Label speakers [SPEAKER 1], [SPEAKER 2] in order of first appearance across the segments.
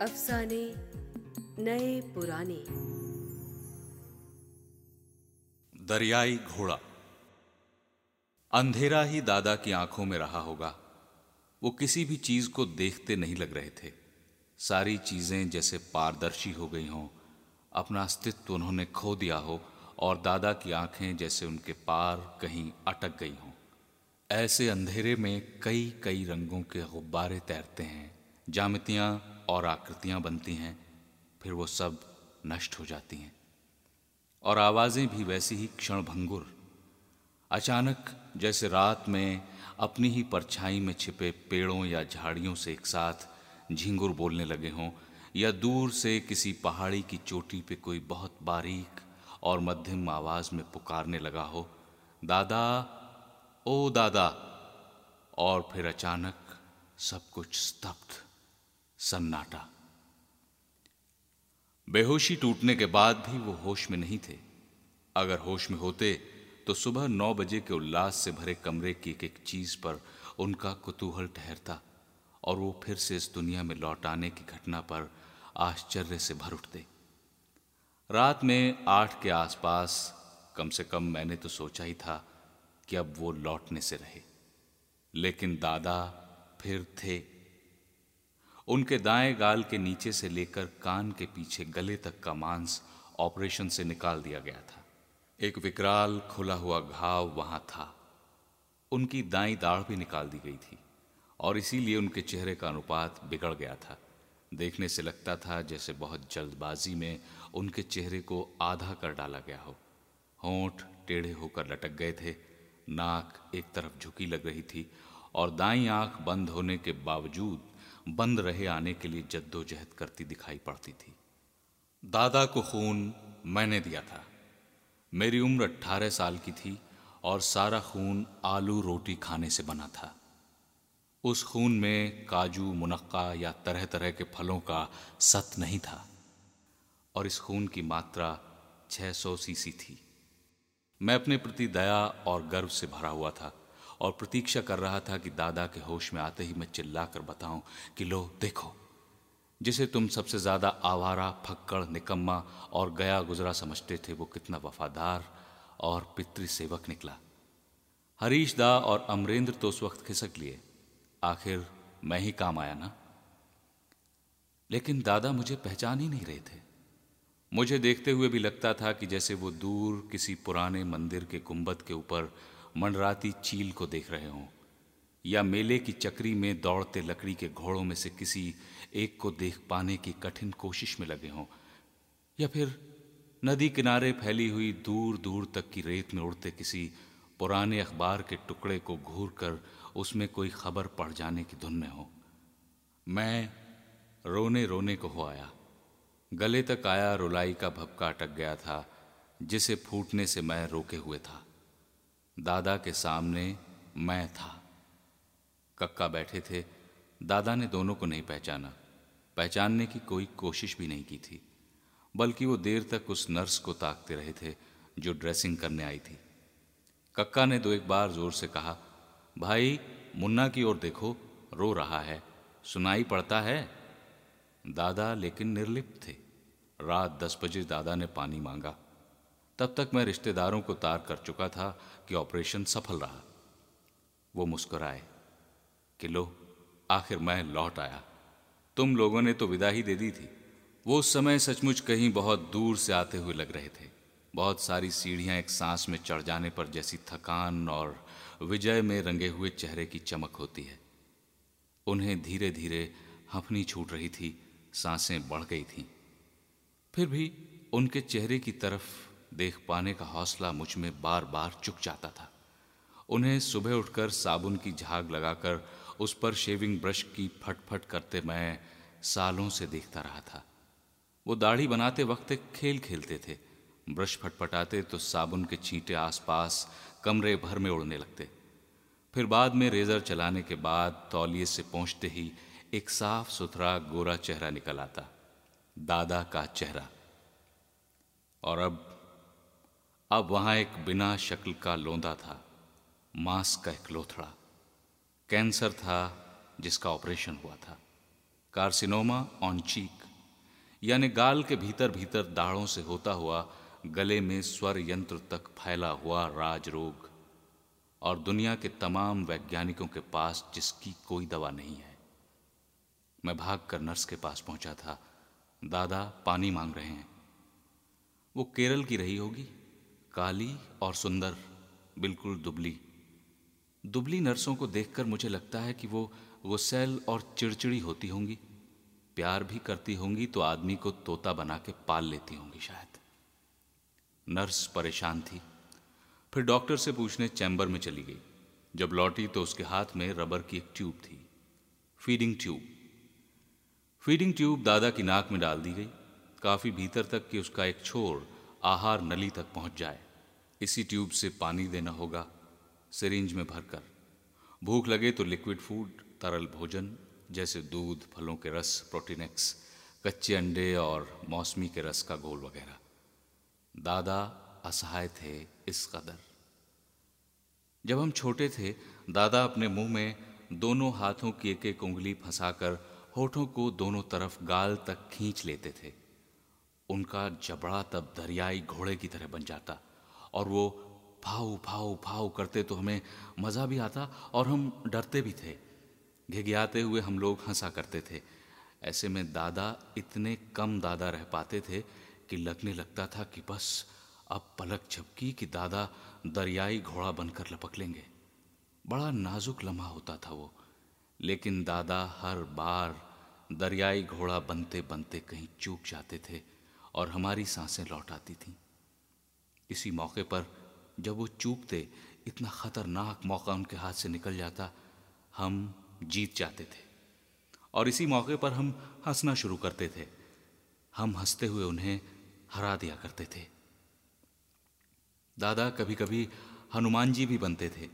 [SPEAKER 1] अफसाने, नए पुराने।
[SPEAKER 2] दरियाई घोड़ा। अंधेरा ही दादा की आँखों में रहा होगा। वो किसी भी चीज़ को देखते नहीं लग रहे थे। सारी चीज़ें जैसे पारदर्शी हो गई हों, अपना अस्तित्व उन्होंने खो दिया हो और दादा की आँखें जैसे उनके पार कहीं अटक गई हों। ऐसे अंधेरे में कई कई रंगों के गुब्बारे तैरते हैं जामितियाँ और आकृतियाँ बनती हैं, फिर वो सब नष्ट हो जाती हैं। और आवाज़ें भी वैसी ही क्षणभंगुर। अचानक जैसे रात में अपनी ही परछाई में छिपे पेड़ों या झाड़ियों से एक साथ झिंगुर बोलने लगे हों, या दूर से किसी पहाड़ी की चोटी पे कोई बहुत बारीक और मध्यम आवाज़ में पुकारने लगा हो, दादा, ओ दादा! और फिर अचानक सब कुछ स्तब्ध। सन्नाटा। बेहोशी टूटने के बाद भी वो होश में नहीं थे। अगर होश में होते तो सुबह नौ बजे के उल्लास से भरे कमरे की एक एक चीज़ पर उनका कुतूहल ठहरता और वो फिर से इस दुनिया में लौट आने की घटना पर आश्चर्य से भर उठते। रात में आठ के आसपास, कम से कम मैंने तो सोचा ही था कि अब वो लौटने से रहे। लेकिन दादा फिर थे। उनके दाएँ गाल के नीचे से लेकर कान के पीछे गले तक का मांस ऑपरेशन से निकाल दिया गया था। एक विकराल खुला हुआ घाव वहाँ था। उनकी दाई दाढ़ भी निकाल दी गई थी और इसीलिए उनके चेहरे का अनुपात बिगड़ गया था। देखने से लगता था जैसे बहुत जल्दबाजी में उनके चेहरे को आधा कर डाला गया हो। होंठ टेढ़े होकर लटक गए थे, नाक एक तरफ़ झुकी लग रही थी और दाई आँख बंद होने के बावजूद बंद रहे आने के लिए जद्दोजहद करती दिखाई पड़ती थी। दादा को खून मैंने दिया था। मेरी उम्र अट्ठारह साल की थी और सारा खून आलू रोटी खाने से बना था। उस खून में काजू, मुनक्का या तरह तरह के फलों का सत नहीं था और इस खून की मात्रा 600 सीसी थी। मैं अपने प्रति दया और गर्व से भरा हुआ था। और प्रतीक्षा कर रहा था कि दादा के होश में आते ही मैं चिल्लाकर बताऊँ कि लो, देखो, जिसे तुम सबसे ज़्यादा आवारा, फक्कड़, निकम्मा और गया गुजरा समझते थे, वो कितना वफादार और पितृ सेवक निकला। हरीश दा और अमरेंद्र तो उस वक्त खिसक लिए। आखिर मैं ही काम आया ना? लेकिन दादा मुझे पहचान ही नहीं रहे थे। मुझे देखते हुए भी लगता था कि जैसे वो दूर किसी पुराने मंदिर के गुंबद के ऊपर मंडराती चील को देख रहे हों, या मेले की चक्री में दौड़ते लकड़ी के घोड़ों में से किसी एक को देख पाने की कठिन कोशिश में लगे हों, या फिर नदी किनारे फैली हुई दूर दूर तक की रेत में उड़ते किसी पुराने अखबार के टुकड़े को घूर कर उसमें कोई खबर पड़ जाने की धुन में हो। मैं रोने रोने को हो आया। गले तक आया रुलाई का भपका अटक गया था, जिसे फूटने से मैं रोके हुए था। दादा के सामने मैं था। कक्का बैठे थे। दादा ने दोनों को नहीं पहचाना। पहचानने की कोई कोशिश भी नहीं की थी। बल्कि वो देर तक उस नर्स को ताकते रहे थे, जो ड्रेसिंग करने आई थी। कक्का ने दो एक बार ज़ोर से कहा, भाई, मुन्ना की ओर देखो, रो रहा है। सुनाई पड़ता है? दादा लेकिन निर्लिप्त थे। रात दस बजे दादा ने पानी मांगा। तब तक मैं रिश्तेदारों को तार कर चुका था कि ऑपरेशन सफल रहा। वो मुस्कुराए कि, लो, आखिर मैं लौट आया। तुम लोगों ने तो विदा ही दे दी थी। वो उस समय सचमुच कहीं बहुत दूर से आते हुए लग रहे थे। बहुत सारी सीढ़ियाँ एक सांस में चढ़ जाने पर जैसी थकान और विजय में रंगे हुए चेहरे की चमक होती है। उन्हें धीरे धीरे हफनी छूट रही थी, साँसें बढ़ गई थीं। फिर भी उनके चेहरे की तरफ़ देख पाने का हौसला मुझमें बार बार चुक जाता था। उन्हें सुबह उठकर साबुन की झाग लगाकर उस पर शेविंग ब्रश की फटफट करते मैं सालों से देखता रहा था। वो दाढ़ी बनाते वक्त एक खेल खेलते थे। ब्रश फटफटाते तो साबुन के छींटे आसपास कमरे भर में उड़ने लगते। फिर बाद में रेजर चलाने के बाद तौलिए से पहुँचते ही एक साफ़ सुथरा गोरा चेहरा निकल आता। दादा का चेहरा। और अब अब वहाँ एक बिना शक्ल का लोंदा था, मांस का एक लोथड़ा। कैंसर था, जिसका ऑपरेशन हुआ था। कार्सिनोमा ऑन चीक, यानी गाल के भीतर भीतर दाढ़ों से होता हुआ गले में स्वर यंत्र तक फैला हुआ राज रोग और दुनिया के तमाम वैज्ञानिकों के पास जिसकी कोई दवा नहीं है। मैं भागकर नर्स के पास पहुँचा था। दादा, पानी मांग रहे हैं। वो केरल की रही होगी? काली और सुंदर, बिल्कुल दुबली। दुबली नर्सों को देखकर मुझे लगता है कि वो गुस्सैल और चिड़चिड़ी होती होंगी। प्यार भी करती होंगी तो आदमी को तोता बना के पाल लेती होंगी शायद। नर्स परेशान थी। फिर डॉक्टर से पूछने चैम्बर में चली गई। जब लौटी तो उसके हाथ में रबर की एक ट्यूब थी। Feeding tube. फीडिंग ट्यूब दादा की नाक में डाल दी गई। काफ़ी भीतर तक कि उसका एक छोर आहार नली तक पहुँच जाए। इसी ट्यूब से पानी देना होगा, सिरिंज में भरकर। भूख लगे तो लिक्विड फ़ूड, तरल भोजन, जैसे दूध, फलों के रस प्रोटीनेक्स कच्चे अंडे और मौसमी के रस का गोल वगैरह। दादा असहाय थे इस कदर। जब हम छोटे थे, दादा अपने मुँह में दोनों हाथों की एक एक उंगली फंसाकर होठों को दोनों तरफ़ गाल तक खींच लेते थे। उनका जबड़ा तब दरियाई घोड़े की तरह बन जाता और वो फाऊ फाऊ फाऊ करते तो हमें मज़ा भी आता और हम डरते भी थे। घिघियाते हुए हम लोग हंसा करते थे। ऐसे में दादा इतने कम दादा रह पाते थे कि लगने लगता था कि बस अब पलक झपकी कि दादा दरियाई घोड़ा बनकर लपक लेंगे। बड़ा नाजुक लम्हा होता था वो। लेकिन दादा हर बार दरियाई घोड़ा बनते बनते कहीं चूक जाते थे। और हमारी साँसें लौट आती थीं। इसी मौके पर जब वो चूकते, इतना खतरनाक मौका उनके हाथ से निकल जाता, हम जीत जाते थे। और इसी मौके पर हम हंसना शुरू करते थे। हम हँसते हुए उन्हें हरा दिया करते थे। दादा कभी कभी हनुमान जी भी बनते थे।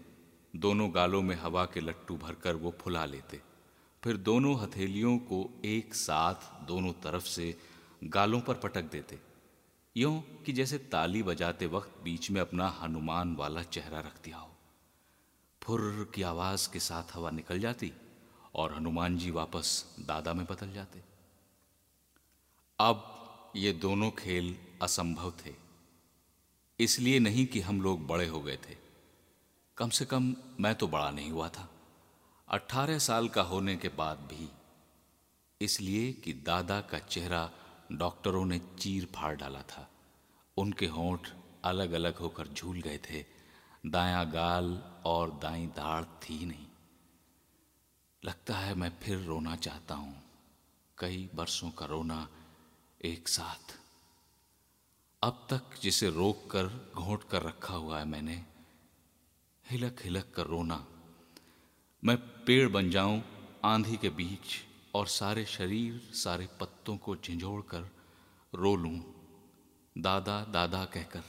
[SPEAKER 2] दोनों गालों में हवा के लट्टू भरकर वो फुला लेते। फिर दोनों हथेलियों को एक साथ दोनों तरफ़ से गालों पर पटक देते। यूँ कि जैसे ताली बजाते वक्त बीच में अपना हनुमान वाला चेहरा रख दिया हो। फुर की आवाज़ के साथ हवा निकल जाती और हनुमान जी वापस दादा में बदल जाते। अब ये दोनों खेल असंभव थे। इसलिए नहीं कि हम लोग बड़े हो गए थे। कम से कम मैं तो बड़ा नहीं हुआ था। अट्ठारह साल का होने के बाद भी। इसलिए कि दादा का चेहरा डॉक्टरों ने चीर फाड़ डाला था। उनके होंठ अलग अलग होकर झूल गए थे। दाया गाल और दाई दाढ़ थी नहीं। लगता है मैं फिर रोना चाहता हूँ। कई बरसों का रोना एक साथ। अब तक जिसे रोक कर घोट कर रखा हुआ है मैंने हिलक हिलक कर रोना। मैं पेड़ बन जाऊँ, आंधी के बीच। और सारे शरीर, सारे पत्तों को झिझोड़ कर रो लूँ, दादा दादा कहकर।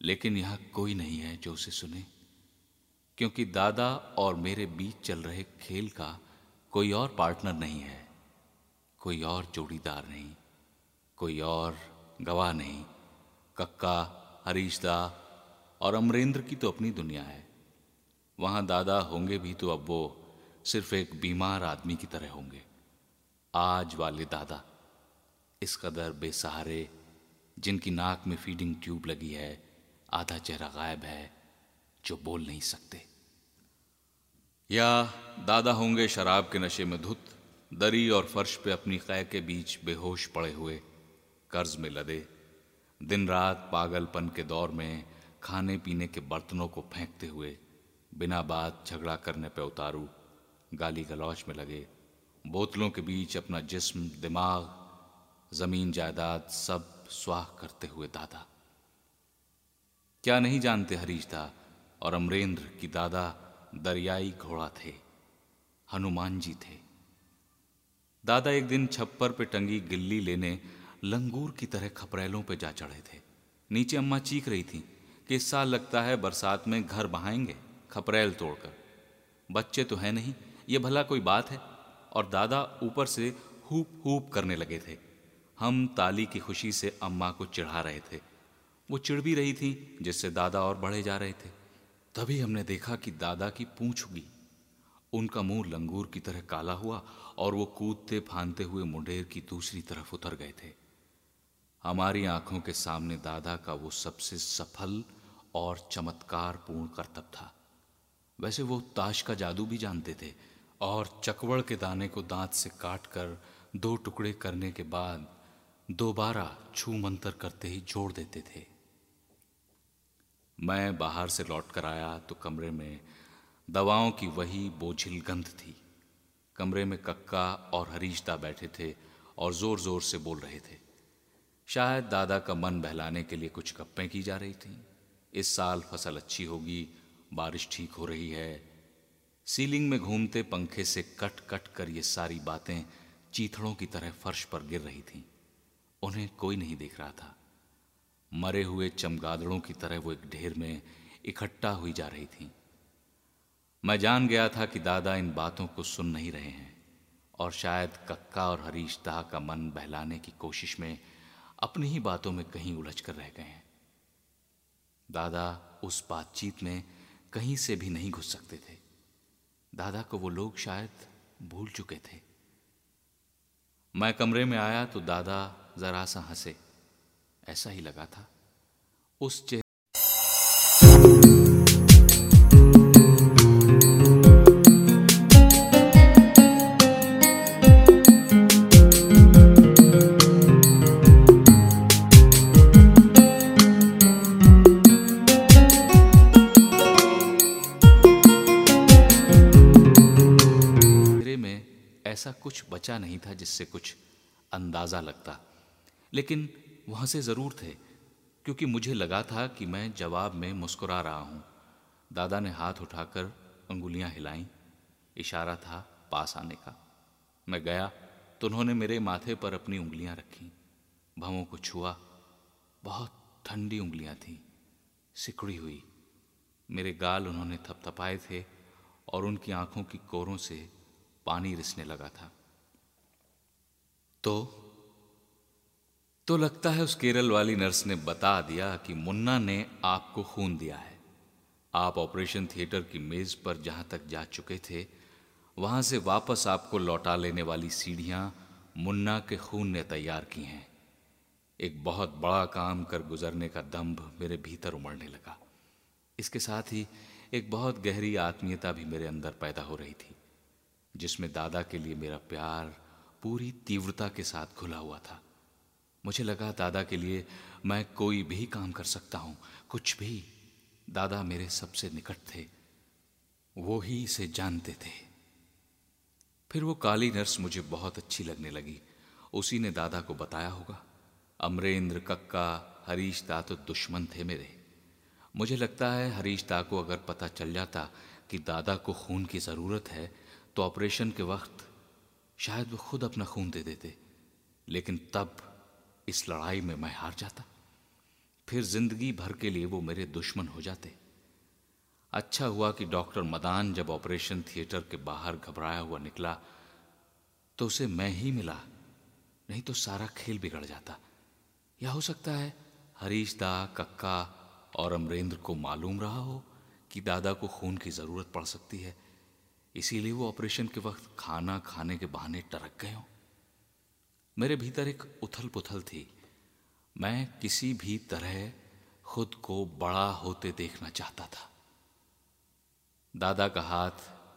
[SPEAKER 2] लेकिन यहाँ कोई नहीं है जो उसे सुने, क्योंकि दादा और मेरे बीच चल रहे खेल का कोई और पार्टनर नहीं है, कोई और जोड़ीदार नहीं, कोई और गवाह नहीं, कक्का, हरीशदा और अमरेंद्र की तो अपनी दुनिया है। वहाँ दादा होंगे भी तो अब वो सिर्फ़ एक बीमार आदमी की तरह होंगे। आज वाले दादा इस कदर बेसहारे, जिनकी नाक में फीडिंग ट्यूब लगी है, आधा चेहरा गायब है, जो बोल नहीं सकते। या दादा होंगे शराब के नशे में धुत, दरी और फर्श पे अपनी कै के बीच बेहोश पड़े हुए, कर्ज में लदे। दिन रात पागलपन के दौर में खाने पीने के बर्तनों को फेंकते हुए, बिना बात झगड़ा करने पे उतारू। गाली गलौच में लगे। बोतलों के बीच अपना जिस्म, दिमाग, ज़मीन जायदाद सब स्वाह करते हुए दादा। क्या नहीं जानते हरीशदा और अमरेंद्र की दादा दरियाई घोड़ा थे, हनुमान जी थे। दादा एक दिन छप्पर पे टंगी गिल्ली लेने लंगूर की तरह खपरेलों पे जा चढ़े थे। नीचे अम्मा चीख रही थी कि इस साल लगता है बरसात में घर बहाएँगे खपरेल तोड़कर। बच्चे तो है नहीं ये भला कोई बात है? और दादा ऊपर से हूप हूप करने लगे थे। हम ताली की खुशी से अम्मा को चिढ़ा रहे थे। वो चिढ़ भी रही थी, जिससे दादा और बढ़े जा रहे थे। तभी हमने देखा कि दादा की पूंछ उगी। उनका मुँह लंगूर की तरह काला हुआ और वो कूदते फानते हुए मुंडेर की दूसरी तरफ़ उतर गए थे। हमारी आँखों के सामने दादा का वो सबसे सफल और चमत्कार पूर्ण करतब था। वैसे वो ताश का जादू भी जानते थे और चकवड़ के दाने को दांत से काट कर दो टुकड़े करने के बाद दोबारा छू मंतर करते ही जोड़ देते थे। मैं बाहर से लौट कर आया तो कमरे में दवाओं की वही बोझिल गंध थी। कमरे में कक्का और हरीशदा बैठे थे और ज़ोर ज़ोर से बोल रहे थे। शायद दादा का मन बहलाने के लिए कुछ गप्पें की जा रही थी। इस साल फ़सल अच्छी होगी, बारिश ठीक हो रही है सीलिंग में घूमते पंखे से कट कट कर ये सारी बातें चीथड़ों की तरह फर्श पर गिर रही थीं। उन्हें कोई नहीं देख रहा था। मरे हुए चमगादड़ों की तरह वो एक ढेर में इकट्ठा हुई जा रही थी। मैं जान गया था कि दादा इन बातों को सुन नहीं रहे हैं और शायद कक्का और हरीश दाह का मन बहलाने की कोशिश में अपनी ही बातों में कहीं उलझ कर रह गए हैं। दादा उस बातचीत में कहीं से भी नहीं घुस सकते थे। दादा को वो लोग शायद भूल चुके थे। मैं कमरे में आया तो दादा जरा सा हंसे। ऐसा ही लगा था। उस चेहरे ऐसा कुछ बचा नहीं था जिससे कुछ अंदाज़ा लगता। लेकिन वहाँ से ज़रूर थे, क्योंकि मुझे लगा था कि मैं जवाब में मुस्कुरा रहा हूँ। दादा ने हाथ उठाकर अंगुलियाँ हिलाईं। इशारा था पास आने का। मैं गया तो उन्होंने मेरे माथे पर अपनी उंगलियाँ रखी। भवों को छुआ। बहुत ठंडी उंगलियाँ थीं। सिकुड़ी हुई। मेरे गाल उन्होंने थपथपाए थे और उनकी आँखों की कोरों से पानी रिसने लगा था। तो तो लगता है उस केरल वाली नर्स ने बता दिया कि मुन्ना ने आपको खून दिया है। आप ऑपरेशन थिएटर की मेज पर जहाँ तक जा चुके थे, वहाँ से वापस आपको लौटा लेने वाली सीढ़ियाँ मुन्ना के खून ने तैयार की हैं। एक बहुत बड़ा काम कर गुजरने का दम्भ मेरे भीतर उमड़ने लगा। इसके साथ ही एक बहुत गहरी आत्मीयता भी मेरे अंदर पैदा हो रही थी। जिसमें दादा के लिए मेरा प्यार पूरी तीव्रता के साथ खुला हुआ था। मुझे लगा दादा के लिए मैं कोई भी काम कर सकता हूँ, कुछ भी। दादा मेरे सबसे निकट थे, वो ही इसे जानते थे। फिर वो काली नर्स मुझे बहुत अच्छी लगने लगी। उसी ने दादा को बताया होगा, अमरेंद्र, कक्का, हरीश दा तो दुश्मन थे मेरे। मुझे लगता है हरीश दा को अगर पता चल जाता कि दादा को खून की ज़रूरत है तो ऑपरेशन के वक्त शायद वो खुद अपना खून दे देते, लेकिन तब इस लड़ाई में मैं हार जाता। फिर ज़िंदगी भर के लिए वो मेरे दुश्मन हो जाते। अच्छा हुआ कि डॉक्टर मदान जब ऑपरेशन थिएटर के बाहर घबराया हुआ निकला तो उसे मैं ही मिला, नहीं तो सारा खेल बिगड़ जाता। या हो सकता है हरीश दा, कक्का और अमरेंद्र को मालूम रहा हो कि दादा को खून की ज़रूरत पड़ सकती है। इसीलिए वो ऑपरेशन के वक्त खाना खाने के बहाने टरक गए हो। मेरे भीतर एक उथल पुथल थी। मैं किसी भी तरह खुद को बड़ा होते देखना चाहता था। दादा का हाथ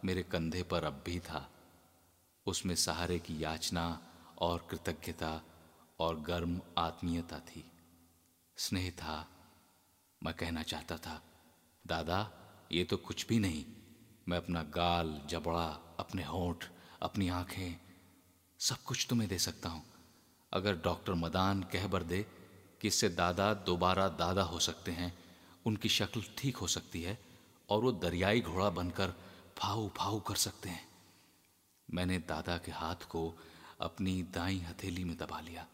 [SPEAKER 2] मेरे कंधे पर अब भी था। उसमें सहारे की याचना और कृतज्ञता और गर्म आत्मीयता थी। स्नेह था, मैं कहना चाहता था, दादा, ये तो कुछ भी नहीं। मैं अपना गाल, जबड़ा, अपने होठ, अपनी आँखें, सब कुछ तुम्हें दे सकता हूँ। अगर डॉक्टर मदान कह बर दे कि इससे दादा दोबारा दादा हो सकते हैं, उनकी शक्ल ठीक हो सकती है और वो दरियाई घोड़ा बनकर फाऊ फाऊ कर सकते हैं। मैंने दादा के हाथ को अपनी दाई हथेली में दबा लिया।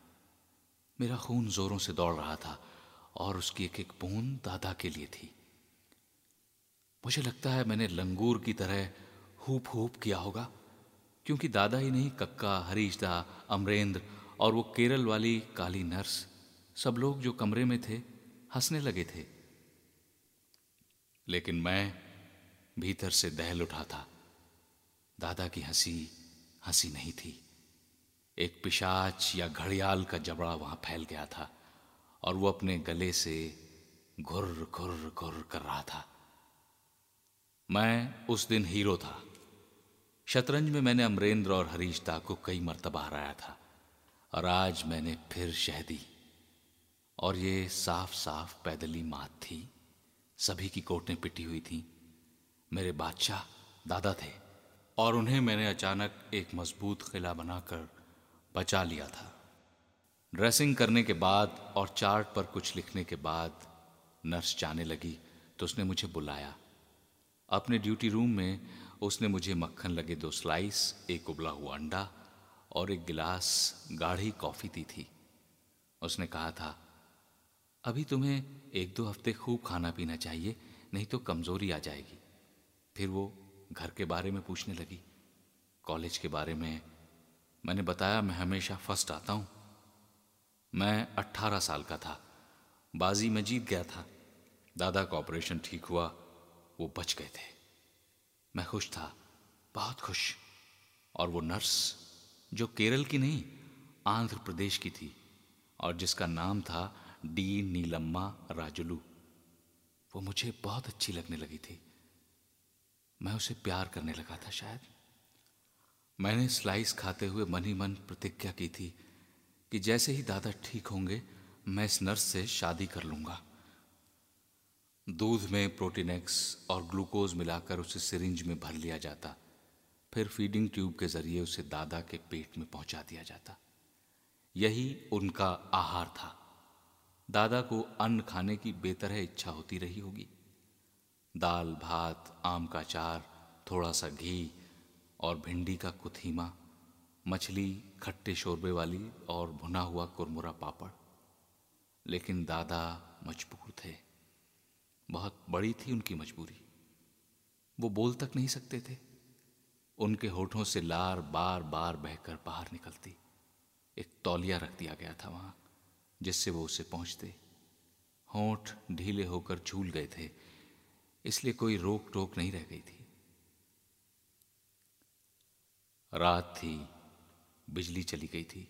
[SPEAKER 2] मेरा खून जोरों से दौड़ रहा था और उसकी एक एक बूंद दादा के लिए थी। मुझे लगता है मैंने लंगूर की तरह हूप हूप किया होगा, क्योंकि दादा ही नहीं, कक्का, हरीशदा, अमरेंद्र और वो केरल वाली काली नर्स, सब लोग जो कमरे में थे, हंसने लगे थे। लेकिन मैं भीतर से दहल उठा था। दादा की हँसी हँसी नहीं थी। एक पिशाच या घड़ियाल का जबड़ा वहाँ फैल गया था और वो अपने गले से घुर घुर घुर कर रहा था। मैं उस दिन हीरो था। शतरंज में मैंने अमरेंद्र और हरीश दा को कई मरतबा हराया था और आज मैंने फिर शह दी। और ये साफ़ साफ़ पैदली मात थी। सभी की कोटें पिटी हुई थी। मेरे बादशाह दादा थे और उन्हें मैंने अचानक एक मज़बूत किला बनाकर बचा लिया था। ड्रेसिंग करने के बाद और चार्ट पर कुछ लिखने के बाद नर्स जाने लगी तो उसने मुझे बुलाया। अपने ड्यूटी रूम में उसने मुझे मक्खन लगे दो स्लाइस, एक उबला हुआ अंडा और एक गिलास गाढ़ी कॉफ़ी दी थी। उसने कहा था, अभी तुम्हें एक दो हफ़्ते खूब खाना पीना चाहिए, नहीं तो कमज़ोरी आ जाएगी। फिर वो घर के बारे में पूछने लगी। कॉलेज के बारे में मैंने बताया, मैं हमेशा फ़र्स्ट आता हूँ। मैं अट्ठारह साल का था। बाजी में जीत गया था। दादा का ऑपरेशन ठीक हुआ वो बच गए थे। मैं खुश था, बहुत खुश। और वो नर्स, जो केरल की नहीं, आंध्र प्रदेश की थी, और जिसका नाम था डी नीलम्मा राजुलू। वो मुझे बहुत अच्छी लगने लगी थी। मैं उसे प्यार करने लगा था शायद। मैंने स्लाइस खाते हुए मन ही मन प्रतिज्ञा की थी कि जैसे ही दादा ठीक होंगे, मैं इस नर्स से शादी कर लूँगा। दूध में प्रोटीनेक्स और ग्लूकोज मिलाकर उसे सिरिंज में भर लिया जाता, फिर फीडिंग ट्यूब के ज़रिए उसे दादा के पेट में पहुँचा दिया जाता। यही उनका आहार था। दादा को अन्न खाने की बेतरह इच्छा होती रही होगी। दाल, भात, आम का चार थोड़ा सा घी और भिंडी का कुथीमा, मछली, खट्टे शोरबे वाली और भुना हुआ कुरमुरा पापड़। लेकिन दादा मजबूर थे। बहुत बड़ी थी उनकी मजबूरी। वो बोल तक नहीं सकते थे। उनके होठों से लार बार बार बहकर बाहर निकलती। एक तौलिया रख दिया गया था वहाँ, जिससे वो उसे पहुँचते। होठ ढीले होकर झूल गए थे, इसलिए कोई रोक टोक नहीं रह गई थी। रात थी, बिजली चली गई थी।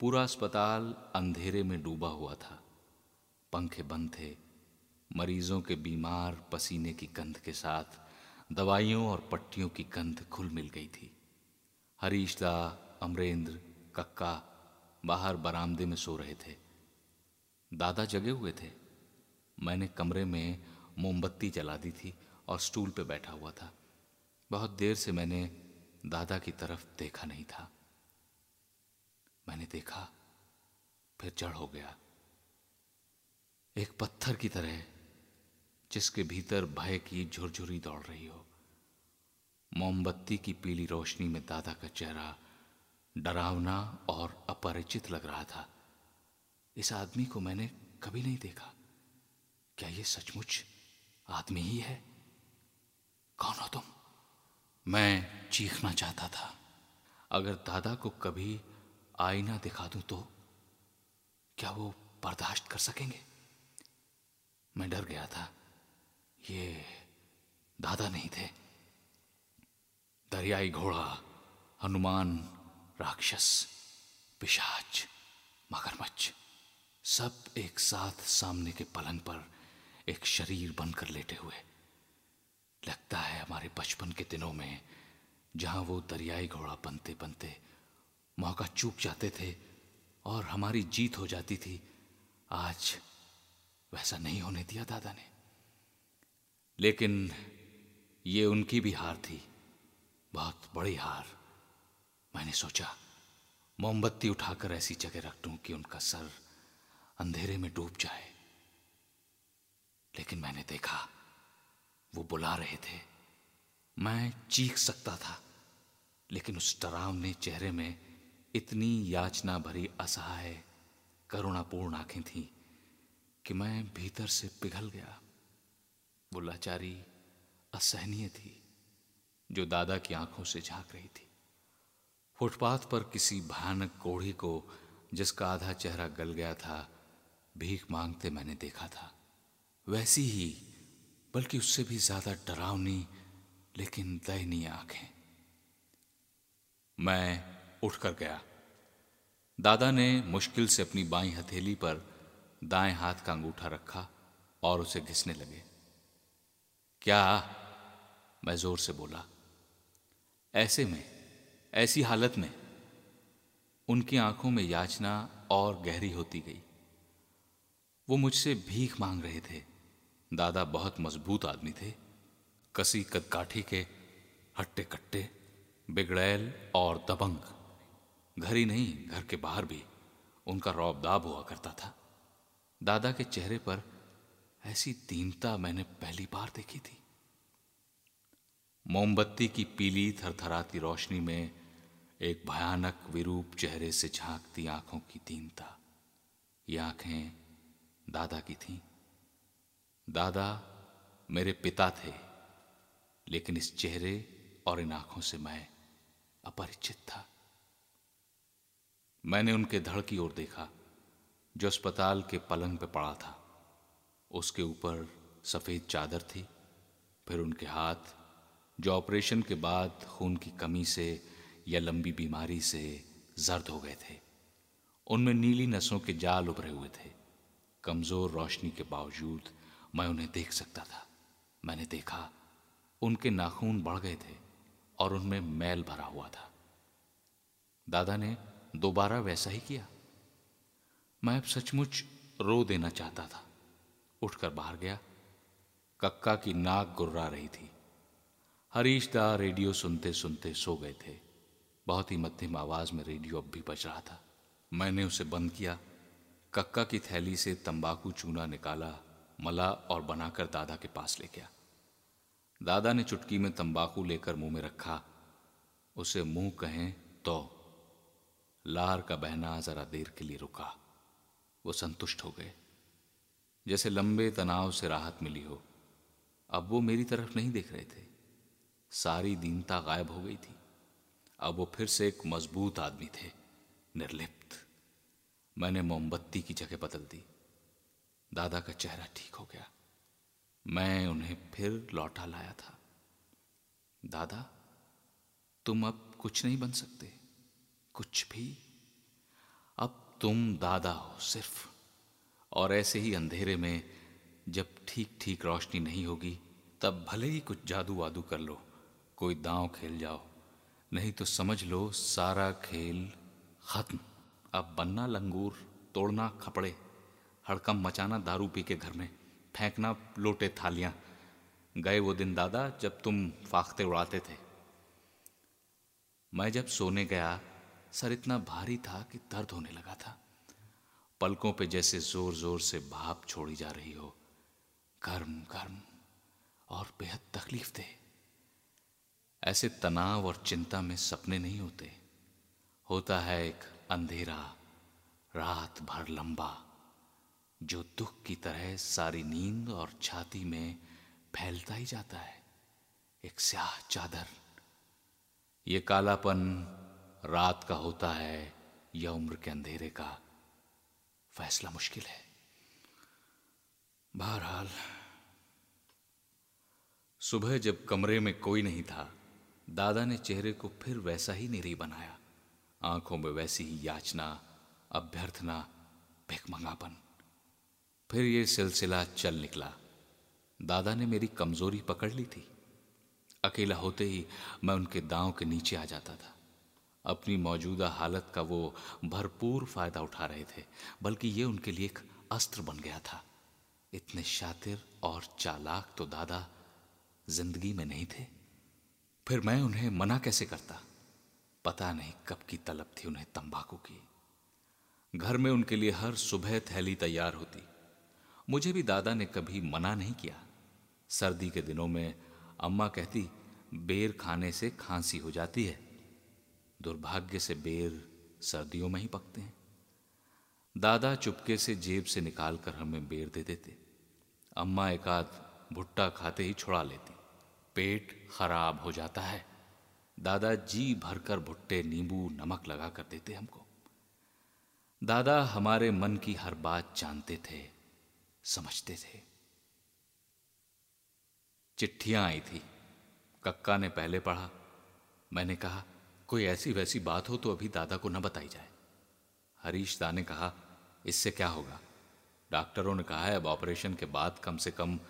[SPEAKER 2] पूरा अस्पताल अंधेरे में डूबा हुआ था। पंखे बंद थे मरीजों के बीमार पसीने की गंध के साथ दवाइयों और पट्टियों की गंध खुल मिल गई थी। हरीश दा अमरेंद्र, कक्का बाहर बरामदे में सो रहे थे। दादा जगे हुए थे। मैंने कमरे में मोमबत्ती जला दी थी और स्टूल पे बैठा हुआ था। बहुत देर से मैंने दादा की तरफ़ देखा नहीं था। मैंने देखा, फिर जड़ हो गया। एक पत्थर की तरह जिसके भीतर भय की झुरझुरी दौड़ रही हो। मोमबत्ती की पीली रोशनी में दादा का चेहरा डरावना और अपरिचित लग रहा था। इस आदमी को मैंने कभी नहीं देखा। क्या ये सचमुच आदमी ही है? कौन हो तुम? मैं चीखना चाहता था। अगर दादा को कभी आईना दिखा दूँ तो क्या वो बर्दाश्त कर सकेंगे? मैं डर गया था। ये दादा नहीं थे। दरियाई घोड़ा, हनुमान, राक्षस, पिशाच, मगरमच्छ, सब एक साथ सामने के पलंग पर एक शरीर बनकर लेटे हुए। लगता है हमारे बचपन के दिनों में जहाँ वो दरियाई घोड़ा बनते बनते मौका चूक जाते थे और हमारी जीत हो जाती थी, आज वैसा नहीं होने दिया दादा ने। लेकिन ये उनकी भी हार थी। बहुत बड़ी हार, मैंने सोचा। मोमबत्ती उठाकर ऐसी जगह रख दूँ कि उनका सर अंधेरे में डूब जाए। लेकिन मैंने देखा, वो बुला रहे थे। मैं चीख सकता था, लेकिन उस डरावने चेहरे में इतनी याचना भरी असहाय, करुणापूर्ण आँखें थीं कि मैं भीतर से पिघल गया। वो लाचारी असहनीय थी, जो दादा की आँखों से झाँक रही थी। फुटपाथ पर किसी भयानक कोढ़ी को, जिसका आधा चेहरा गल गया था, भीख मांगते मैंने देखा था। वैसी ही, बल्कि उससे भी ज़्यादा डरावनी, लेकिन दयनीय आँखें। मैं उठकर गया। दादा ने मुश्किल से अपनी बाई हथेली पर दाएँ हाथ का अंगूठा रखा और उसे घिसने लगे। क्या मैं ज़ोर से बोला, ऐसे में, ऐसी हालत में उनकी आँखों में याचना और गहरी होती गई। वो मुझसे भीख मांग रहे थे। दादा बहुत मज़बूत आदमी थे। कसी कदकाठी के हट्टे कट्टे, बिगड़ैल और दबंग। घर ही नहीं, घर के बाहर भी उनका रौबदाब हुआ करता था। दादा के चेहरे पर ऐसी दीनता मैंने पहली बार देखी थी। मोमबत्ती की पीली थरथराती रोशनी में एक भयानक विरूप चेहरे से झांकती आँखों की दीनता। ये आँखें दादा की थीं। दादा मेरे पिता थे, लेकिन इस चेहरे और इन आँखों से मैं अपरिचित था। मैंने उनके धड़ की ओर देखा, जो अस्पताल के पलंग पे पड़ा था। उसके ऊपर सफ़ेद चादर थी, फिर उनके हाथ जो ऑपरेशन के बाद खून की कमी से या लंबी बीमारी से जर्द हो गए थे। उनमें नीली नसों के जाल उभरे हुए थे। कमज़ोर रोशनी के बावजूद मैं उन्हें देख सकता था। मैंने देखा, उनके नाखून बढ़ गए थे और उनमें मैल भरा हुआ था। दादा ने दोबारा वैसा ही किया। मैं अब सचमुच रो देना चाहता था। उठकर बाहर गया। कक्का की नाक गुर्रा रही थी। हरीश दा रेडियो सुनते सुनते सो गए थे। बहुत ही मध्यम आवाज़ में रेडियो अब भी बज रहा था। मैंने उसे बंद किया। कक्का की थैली से तंबाकू चूना निकाला, मला और बनाकर दादा के पास ले गया। दादा ने चुटकी में तंबाकू लेकर मुँह में रखा। उसे मुँह कहें तो लार का बहना जरा देर के लिए रुका। वो संतुष्ट हो गए। जैसे लंबे तनाव से राहत मिली हो। अब वो मेरी तरफ़ नहीं देख रहे थे। सारी दीनता गायब हो गई थी। अब वो फिर से एक मज़बूत आदमी थे, निर्लिप्त। मैंने मोमबत्ती की जगह बदल दी। दादा का चेहरा ठीक हो गया। मैं उन्हें फिर लौटा लाया था। दादा, तुम अब कुछ नहीं बन सकते। कुछ भी। अब तुम दादा हो सिर्फ़। और ऐसे ही अंधेरे में जब ठीक ठीक रोशनी नहीं होगी, तब भले ही कुछ जादू वादू कर लो। कोई दांव खेल जाओ। नहीं तो समझ लो सारा खेल खत्म। अब बनना लंगूर, तोड़ना खपड़े हड़कम मचाना दारू पी के घर में, फेंकना लोटे थालियाँ। गए वो दिन दादा जब तुम फाखते उड़ाते थे। मैं जब सोने गया, सर इतना भारी था कि दर्द होने लगा था। पलकों पे जैसे ज़ोर ज़ोर से भाप छोड़ी जा रही हो। गर्म गर्म और बेहद तकलीफ़ थे ऐसे तनाव और चिंता में सपने नहीं होते। होता है एक अंधेरा, रात भर लंबा, जो दुख की तरह सारी नींद और छाती में फैलता ही जाता है। एक स्याह चादर। ये कालापन रात का होता है या उम्र के अंधेरे का फैसला मुश्किल है। बहरहाल, सुबह जब कमरे में कोई नहीं था दादा ने चेहरे को फिर वैसा ही निरी बनाया। आँखों में वैसी ही याचना, अभ्यर्थना भिकमंगापन फिर ये सिलसिला चल निकला। दादा ने मेरी कमज़ोरी पकड़ ली थी। अकेला होते ही मैं उनके दांव के नीचे आ जाता था। अपनी मौजूदा हालत का वो भरपूर फ़ायदा उठा रहे थे, बल्कि ये उनके लिए एक अस्त्र बन गया था। इतने शातिर और चालाक तो दादा ज़िंदगी में नहीं थे। फिर मैं उन्हें मना कैसे करता? पता नहीं कब की तलब थी उन्हें तंबाकू की। घर में उनके लिए हर सुबह थैली तैयार होती। मुझे भी दादा ने कभी मना नहीं किया। सर्दी के दिनों में अम्मा कहती, बेर खाने से खांसी हो जाती है। दुर्भाग्य से बेर सर्दियों में ही पकते हैं। दादा चुपके से जेब से निकालकर हमें बेर दे देते। अम्मा एक आध भुट्टा खाते ही छुड़ा लेती। पेट खराब हो जाता है। दादा जी भरकर भुट्टे नींबू नमक लगा कर देते हमको। दादा हमारे मन की हर बात जानते थे, समझते थे। चिट्ठियाँ आई थी। कक्का ने पहले पढ़ा। मैंने कहा, कोई ऐसी वैसी बात हो तो अभी दादा को न बताई जाए। हरीश दा ने कहा, इससे क्या होगा? डॉक्टरों ने कहा है अब ऑपरेशन के बाद कम से कम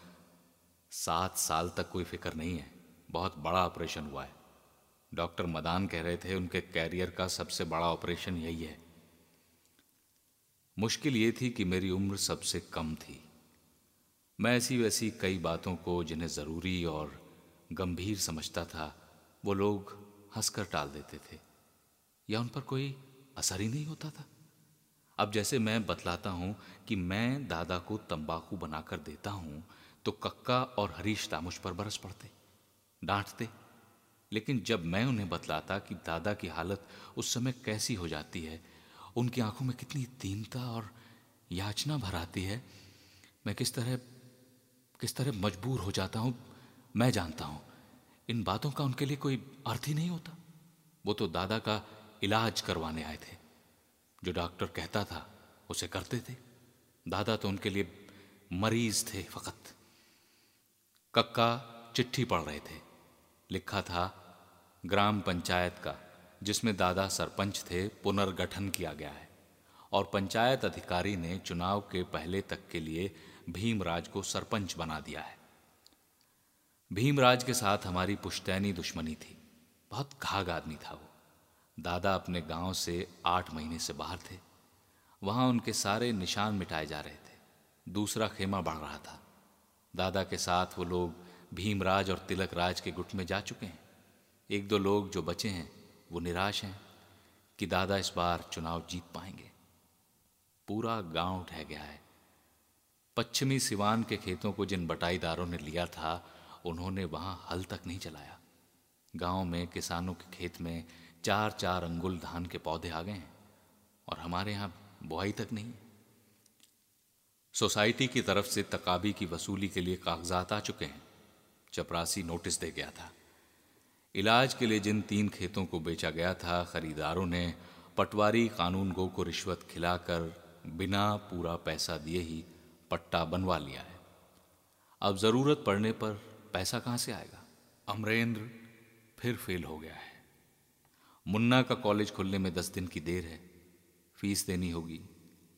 [SPEAKER 2] सात साल तक कोई फ़िक्र नहीं है। बहुत बड़ा ऑपरेशन हुआ है। डॉक्टर मदान कह रहे थे, उनके कैरियर का सबसे बड़ा ऑपरेशन यही है। मुश्किल ये थी कि मेरी उम्र सबसे कम थी। मैं ऐसी वैसी कई बातों को जिन्हें ज़रूरी और गंभीर समझता था, वो लोग हंसकर टाल देते थे। या उन पर कोई असर ही नहीं होता था? अब जैसे मैं बतलाता हूँ कि मैं दादा को तंबाकू बनाकर देता हूँ तो कक्का और हरीश मुझ पर बरस पड़ते, डांटते। लेकिन जब मैं उन्हें बतलाता कि दादा की हालत उस समय कैसी हो जाती है, उनकी आँखों में कितनी दीनता और याचना भर आती है, मैं किस तरह किस तरह मजबूर हो जाता हूँ, मैं जानता हूँ। इन बातों का उनके लिए कोई अर्थ ही नहीं होता। वो तो दादा का इलाज करवाने आए थे। जो डॉक्टर कहता था, उसे करते थे। दादा तो उनके लिए मरीज़ थे फकत। कक्का चिट्ठी पढ़ रहे थे। लिखा था, ग्राम पंचायत का, जिसमें दादा सरपंच थे, पुनर्गठन किया गया है। और पंचायत अधिकारी ने चुनाव के पहले तक के लिए भीमराज को सरपंच बना दिया है। भीमराज के साथ हमारी पुश्तैनी दुश्मनी थी। बहुत घाग आदमी था वो। दादा अपने गाँव से आठ महीने से बाहर थे। वहाँ उनके सारे निशान मिटाए जा रहे थे। दूसरा खेमा बढ़ रहा था। दादा के साथ वो लोग भीमराज और तिलक राज के गुट में जा चुके हैं। एक दो लोग जो बचे हैं, वो निराश हैं कि दादा इस बार चुनाव जीत पाएँगे। पूरा गाँव ढह गया है। पश्चिमी सिवान के खेतों को जिन बटाईदारों ने लिया था, उन्होंने वहाँ हल तक नहीं चलाया। गाँव में किसानों के खेत में चार चार अंगुल धान के पौधे आ गए हैं और हमारे यहाँ बुआई तक नहीं। सोसाइटी की तरफ़ से तकाबी की वसूली के लिए कागजात आ चुके हैं। चपरासी नोटिस दे गया था। इलाज के लिए जिन तीन खेतों को बेचा गया था, खरीदारों ने पटवारी कानून गो को रिश्वत खिलाकर बिना पूरा पैसा दिए ही पट्टा बनवा लिया है। अब ज़रूरत पड़ने पर पैसा कहाँ से आएगा? अमरेंद्र फिर फेल हो गया है। मुन्ना का कॉलेज खुलने में दस दिन की देर है। फ़ीस देनी होगी,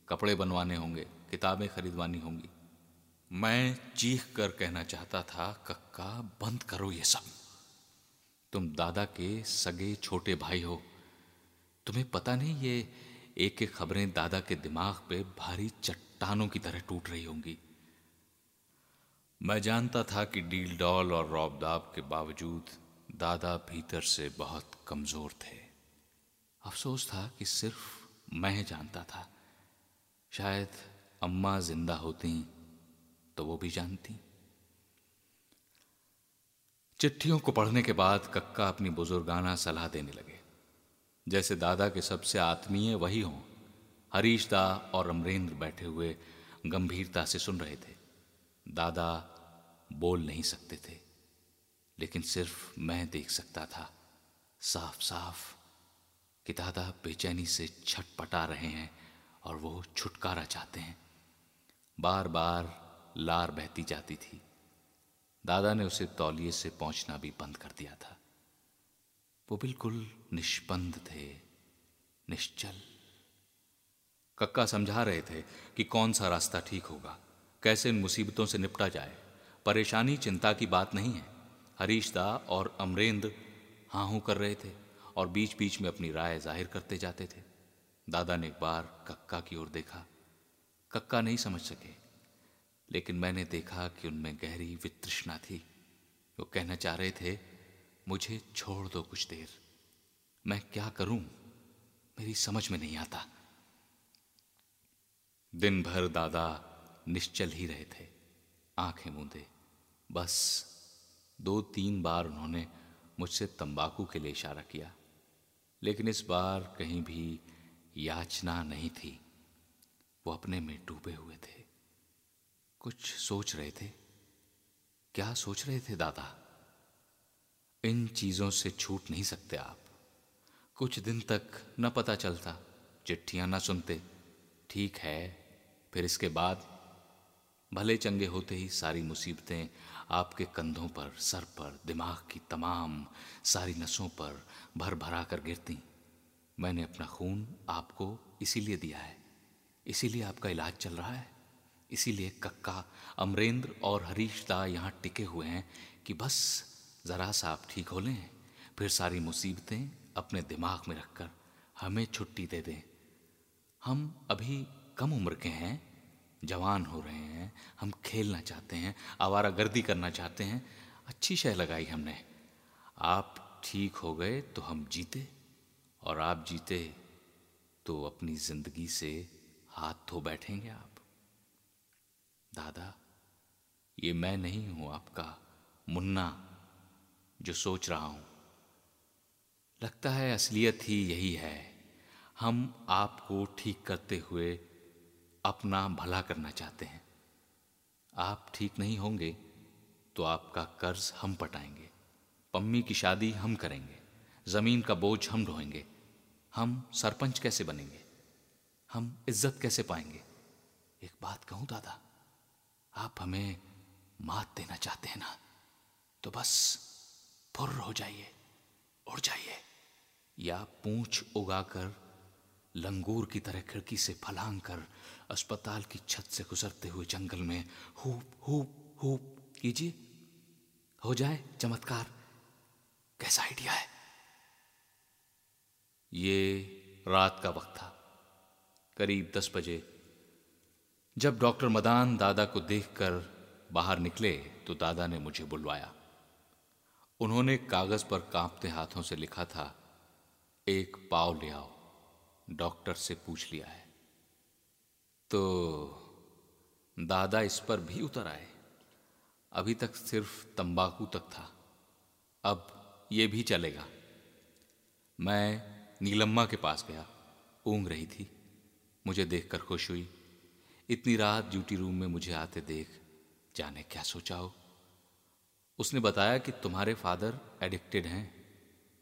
[SPEAKER 2] कपड़े बनवाने होंगे। किताबें खरीदवानी होंगी। मैं चीख कर कहना चाहता था, कक्का, बंद करो ये सब। तुम दादा के सगे छोटे भाई हो। तुम्हें पता नहीं ये एक एक खबरें दादा के दिमाग पे भारी चट्टानों की तरह टूट रही होंगी। मैं जानता था कि डील डॉल और रौबदाब के बावजूद दादा भीतर से बहुत कमज़ोर थे। अफसोस था कि सिर्फ़ मैं जानता था। शायद अम्मा ज़िंदा होती तो वो भी जानती। चिट्ठियों को पढ़ने के बाद कक्का अपनी बुजुर्गाना सलाह देने लगे। जैसे दादा के सबसे आत्मीय वही हों, हरीश दा और अमरेंद्र बैठे हुए गंभीरता से सुन रहे थे। दादा बोल नहीं सकते थे, लेकिन सिर्फ़ मैं देख सकता था साफ़ साफ़ कि दादा बेचैनी से छटपटा रहे हैं और वो छुटकारा चाहते हैं। बार बार लार बहती जाती थी। दादा ने उसे तौलिए से पहुँचना भी बंद कर दिया था। वो बिल्कुल निष्पंद थे, निश्चल। कक्का समझा रहे थे कि कौन सा रास्ता ठीक होगा, कैसे इन मुसीबतों से निपटा जाए। परेशानी, चिंता की बात नहीं है। हरीश दा और अमरेंद्र हाँ हूँ कर रहे थे और बीच बीच में अपनी राय ज़ाहिर करते जाते थे। दादा ने एक बार कक्का की ओर देखा। कक्का नहीं समझ सके। लेकिन मैंने देखा कि उनमें गहरी वितृष्णा थी। वो कहना चाह रहे थे, मुझे छोड़ दो कुछ देर। मैं क्या करूँ? मेरी समझ में नहीं आता। दिन भर दादा निश्चल ही रहे थे, आँखें मूंदे। बस दो तीन बार उन्होंने मुझसे तंबाकू के लिए इशारा किया। लेकिन इस बार कहीं भी याचना नहीं थी। वो अपने में डूबे हुए थे। कुछ सोच रहे थे। क्या सोच रहे थे दादा? इन चीज़ों से छूट नहीं सकते आप। कुछ दिन तक न पता चलता, चिट्ठियाँ न सुनते। ठीक है, फिर इसके बाद? भले चंगे होते ही सारी मुसीबतें आपके कंधों पर, सर पर, दिमाग की तमाम सारी नसों पर भर भरा कर गिरती। मैंने अपना खून आपको इसीलिए दिया है। इसीलिए आपका इलाज चल रहा है। इसीलिए कक्का, अमरेंद्र और हरीश दा यहाँ टिके हुए हैं कि बस ज़रा सा आप ठीक हो लें, फिर सारी मुसीबतें अपने दिमाग में रखकर हमें छुट्टी दे दें। हम अभी कम उम्र के हैं, जवान हो रहे हैं, हम खेलना चाहते हैं, आवारा गर्दी करना चाहते हैं, अच्छी शय लगाई हमने। आप ठीक हो गए तो हम जीते, और आप जीते तो अपनी ज़िंदगी से हाथ धो बैठेंगे आप। दादा, ये मैं नहीं हूँ, आपका मुन्ना जो सोच रहा हूँ। लगता है असलियत ही यही है। हम आपको ठीक करते हुए अपना भला करना चाहते हैं। आप ठीक नहीं होंगे तो आपका कर्ज हम पटाएँगे। पम्मी की शादी हम करेंगे। ज़मीन का बोझ हम ढोएँगे। हम सरपंच कैसे बनेंगे? हम इज़्ज़त कैसे पाएँगे? एक बात कहूँ, दादा, आप हमें मात देना चाहते हैं ना तो बस फुर्र हो जाइए, उड़ जाइए, या पूंछ उगाकर, लंगूर की तरह खिड़की से फलांग कर अस्पताल की छत से गुजरते हुए जंगल में हूप, हुप हुप कीजिए। हो जाए, चमत्कार, कैसा आइडिया है? ये रात का वक्त था। करीब दस बजे। जब डॉक्टर मदान दादा को देखकर बाहर निकले तो दादा ने मुझे बुलवाया। उन्होंने कागज़ पर कांपते हाथों से लिखा था, एक पाव ले आओ, डॉक्टर से पूछ लिया है। तो दादा इस पर भी उतर आए। अभी तक सिर्फ़ तंबाकू तक था। अब ये भी चलेगा। मैं नीलम्मा के पास गया ऊँग रही थी। मुझे देखकर खुश हुई। इतनी रात ड्यूटी रूम में मुझे आते देख जाने क्या सोचा हो? उसने बताया कि तुम्हारे फादर एडिक्टेड हैं।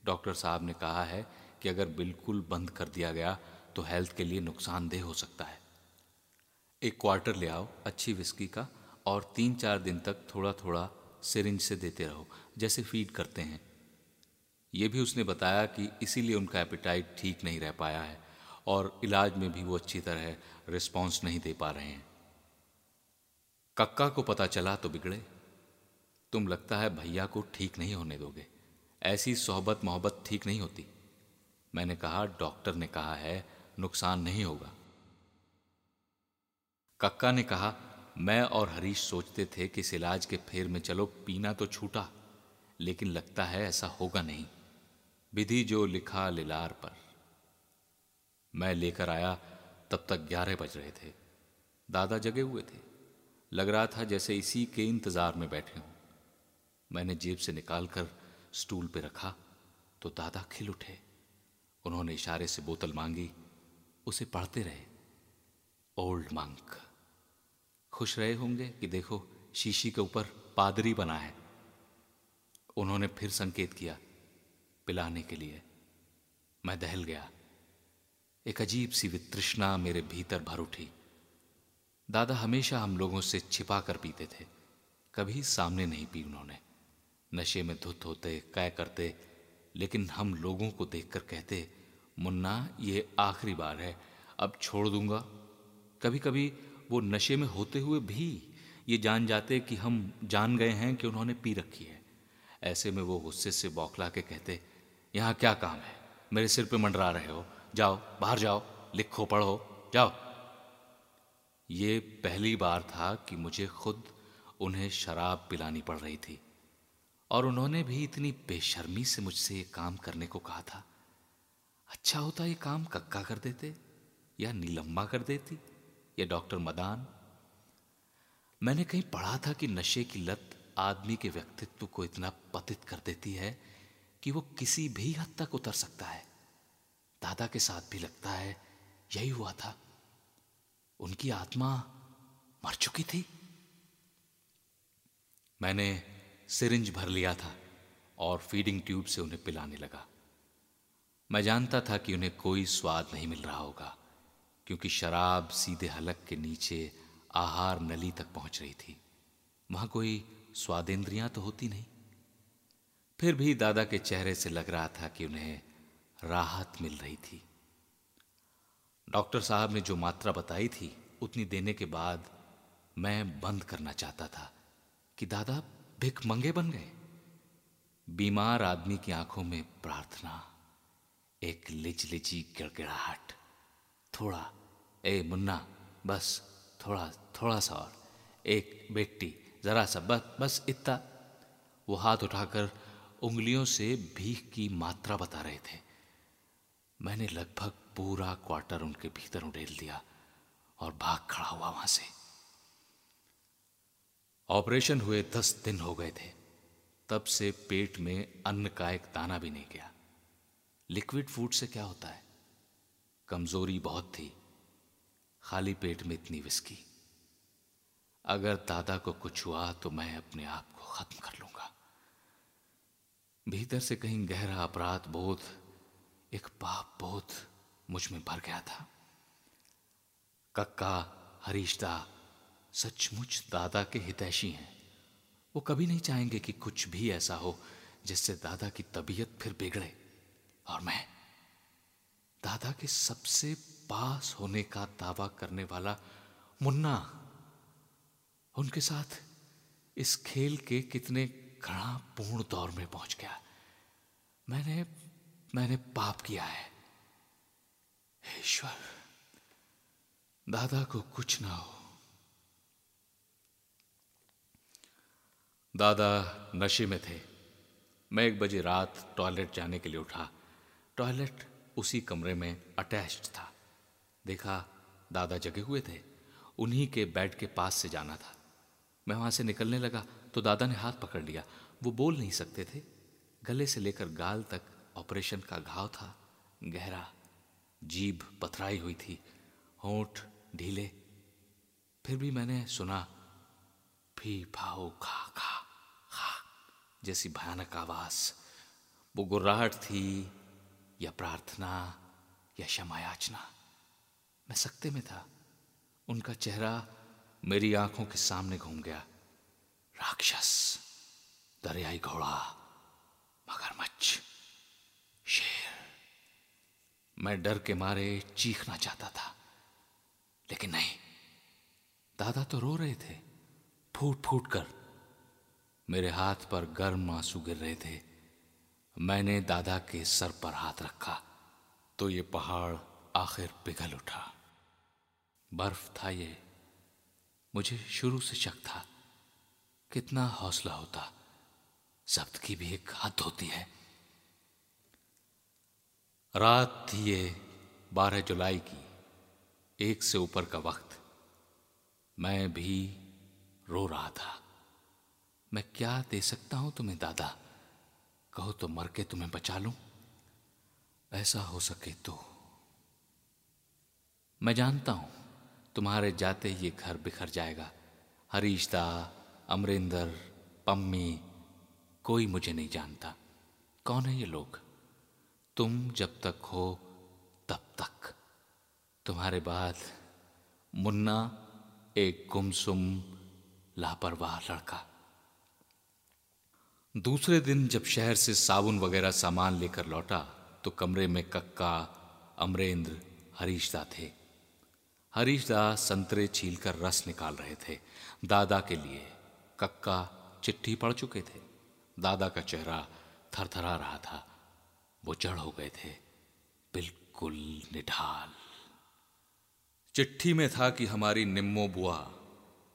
[SPEAKER 2] डॉक्टर साहब ने कहा है कि अगर बिल्कुल बंद कर दिया गया तो हेल्थ के लिए नुकसानदेह हो सकता है। एक क्वार्टर ले आओ, अच्छी विस्की का, और तीन चार दिन तक थोड़ा थोड़ा सिरिंज से देते रहो, जैसे फ़ीड करते हैं। ये भी उसने बताया कि इसीलिए उनका एपिटाइट ठीक नहीं रह पाया है। और इलाज में भी वो अच्छी तरह रिस्पॉन्स नहीं दे पा रहे हैं। कक्का को पता चला तो बिगड़े। तुम लगता है भैया को ठीक नहीं होने दोगे। ऐसी सोहबत मोहब्बत ठीक नहीं होती। मैंने कहा, डॉक्टर ने कहा है, नुकसान नहीं होगा। कक्का ने कहा, मैं और हरीश सोचते थे कि इस इलाज के फेर में चलो, पीना तो छूटा, लेकिन लगता है ऐसा होगा नहीं। विधि जो लिखा लिलार पर। मैं लेकर आया, तब तक ग्यारह बज रहे थे। दादा जगे हुए थे। लग रहा था जैसे इसी के इंतज़ार में बैठे हों। मैंने जेब से निकालकर स्टूल पे रखा तो दादा खिल उठे। उन्होंने इशारे से बोतल मांगी, उसे पढ़ते रहे। Old Monk. खुश रहे होंगे कि देखो, शीशी के ऊपर पादरी बना है। उन्होंने फिर संकेत किया, पिलाने के लिए। मैं दहल गया। एक अजीब सी वितृष्णा मेरे भीतर भर उठी। दादा हमेशा हम लोगों से छिपा कर पीते थे, कभी सामने नहीं पी उन्होंने। नशे में धुत होते, कै करते, लेकिन हम लोगों को देखकर कहते, मुन्ना, ये आखिरी बार है, अब छोड़ दूँगा। कभी कभी वो नशे में होते हुए भी ये जान जाते कि हम जान गए हैं कि उन्होंने पी रखी है। ऐसे में वो गुस्से से बौखला के कहते, यहाँ क्या काम है? मेरे सिर पे मंडरा रहे हो। जाओ, बाहर जाओ, लिखो, पढ़ो, जाओ। ये पहली बार था कि मुझे खुद उन्हें शराब पिलानी पड़ रही थी और उन्होंने भी इतनी बेशर्मी से मुझसे ये काम करने को कहा था। अच्छा होता ये काम कक्का कर देते या नीलम्मा कर देती या डॉक्टर मदान। मैंने कहीं पढ़ा था कि नशे की लत आदमी के व्यक्तित्व को इतना पतित कर देती है कि वो किसी भी हद तक उतर सकता है। दादा के साथ भी लगता है, यही हुआ था। उनकी आत्मा मर चुकी थी। मैंने सिरिंज भर लिया था और फीडिंग ट्यूब से उन्हें पिलाने लगा। मैं जानता था कि उन्हें कोई स्वाद नहीं मिल रहा होगा, क्योंकि शराब सीधे हलक के नीचे आहार नली तक पहुँच रही थी। वहाँ कोई स्वादेंद्रियाँ तो होती नहीं। फिर भी दादा के चेहरे से लग रहा था कि उन्हें राहत मिल रही थी। डॉक्टर साहब ने जो मात्रा बताई थी, उतनी देने के बाद मैं बंद करना चाहता था कि दादा भिक मंगे बन गए। बीमार आदमी की आँखों में प्रार्थना, एक लिजलिजी गिड़गिड़ाहट, थोड़ा, ए मुन्ना, बस, थोड़ा थोड़ा सा और, एक बेटी, जरा सा, बस बस इतना। वो हाथ उठाकर उंगलियों से भीख की मात्रा बता रहे थे। मैंने लगभग पूरा क्वार्टर उनके भीतर उड़ेल दिया और भाग खड़ा हुआ वहाँ से। ऑपरेशन हुए दस दिन हो गए थे। तब से पेट में अन्न का एक दाना भी नहीं गया। लिक्विड फ़ूड से क्या होता है? कमज़ोरी बहुत थी। खाली पेट में इतनी विस्की। अगर दादा को कुछ हुआ तो मैं अपने आप को खत्म कर लूँगा। भीतर से कहीं गहरा अपराध, बोध एक पाप बोध मुझमें भर गया था। कक्का हरीशदा सचमुच दादा के हितैषी हैं। वो कभी नहीं चाहेंगे कि कुछ भी ऐसा हो जिससे दादा की तबीयत फिर बिगड़े। और मैं, दादा के सबसे पास होने का दावा करने वाला मुन्ना, उनके साथ इस खेल के कितने घड़ा पूर्ण दौर में पहुँच गया। मैंने मैंने पाप किया है। ईश्वर, दादा को कुछ ना हो। दादा नशे में थे। मैं एक बजे रात टॉयलेट जाने के लिए उठा। टॉयलेट उसी कमरे में अटैच्ड था। देखा दादा जगे हुए थे। उन्हीं के बेड के पास से जाना था। मैं वहाँ से निकलने लगा तो दादा ने हाथ पकड़ लिया। वो बोल नहीं सकते थे। गले से लेकर गाल तक ऑपरेशन का घाव था, गहरा, जीभ पथराई हुई थी, होठ ढीले। फिर भी मैंने सुना, फ़ी फाओ खा खा खा, जैसी भयानक आवाज़। वो गुर्राहट थी, या प्रार्थना, या क्षमा याचना मैं सकते में था। उनका चेहरा मेरी आँखों के सामने घूम गया। राक्षस, दरियाई घोड़ा, मगरमच्छ। शेर। मैं डर के मारे चीखना चाहता था, लेकिन नहीं। दादा तो रो रहे थे फूट फूट कर। मेरे हाथ पर गर्म आँसू गिर रहे थे। मैंने दादा के सर पर हाथ रखा तो ये पहाड़ आखिर पिघल उठा। बर्फ़ था ये। मुझे शुरू से शक था, कितना हौसला होता। जब्त की भी एक हद होती है। रात थी ये बारह जुलाई की, एक से ऊपर का वक्त। मैं भी रो रहा था। मैं क्या दे सकता हूँ तुम्हें, दादा? कहो तो मर के तुम्हें बचा लूँ। ऐसा हो सके तो। मैं जानता हूँ, तुम्हारे जाते ये घर बिखर जाएगा। हरीशदा, अमरिंदर, पम्मी, कोई मुझे नहीं जानता। कौन है ये लोग? तुम जब तक हो तब तक। तुम्हारे बाद मुन्ना एक गुमसुम, लापरवाह लड़का। दूसरे दिन जब शहर से साबुन वगैरह सामान लेकर लौटा तो कमरे में कक्का, अमरेंद्र, हरीशदा थे। हरीशदा संतरे छीलकर रस निकाल रहे थे। दादा के लिए कक्का चिट्ठी पढ़ चुके थे। दादा का चेहरा थरथरा रहा था। वो जड़ हो गए थे। बिल्कुल निढाल। चिट्ठी में था कि हमारी निम्मो बुआ,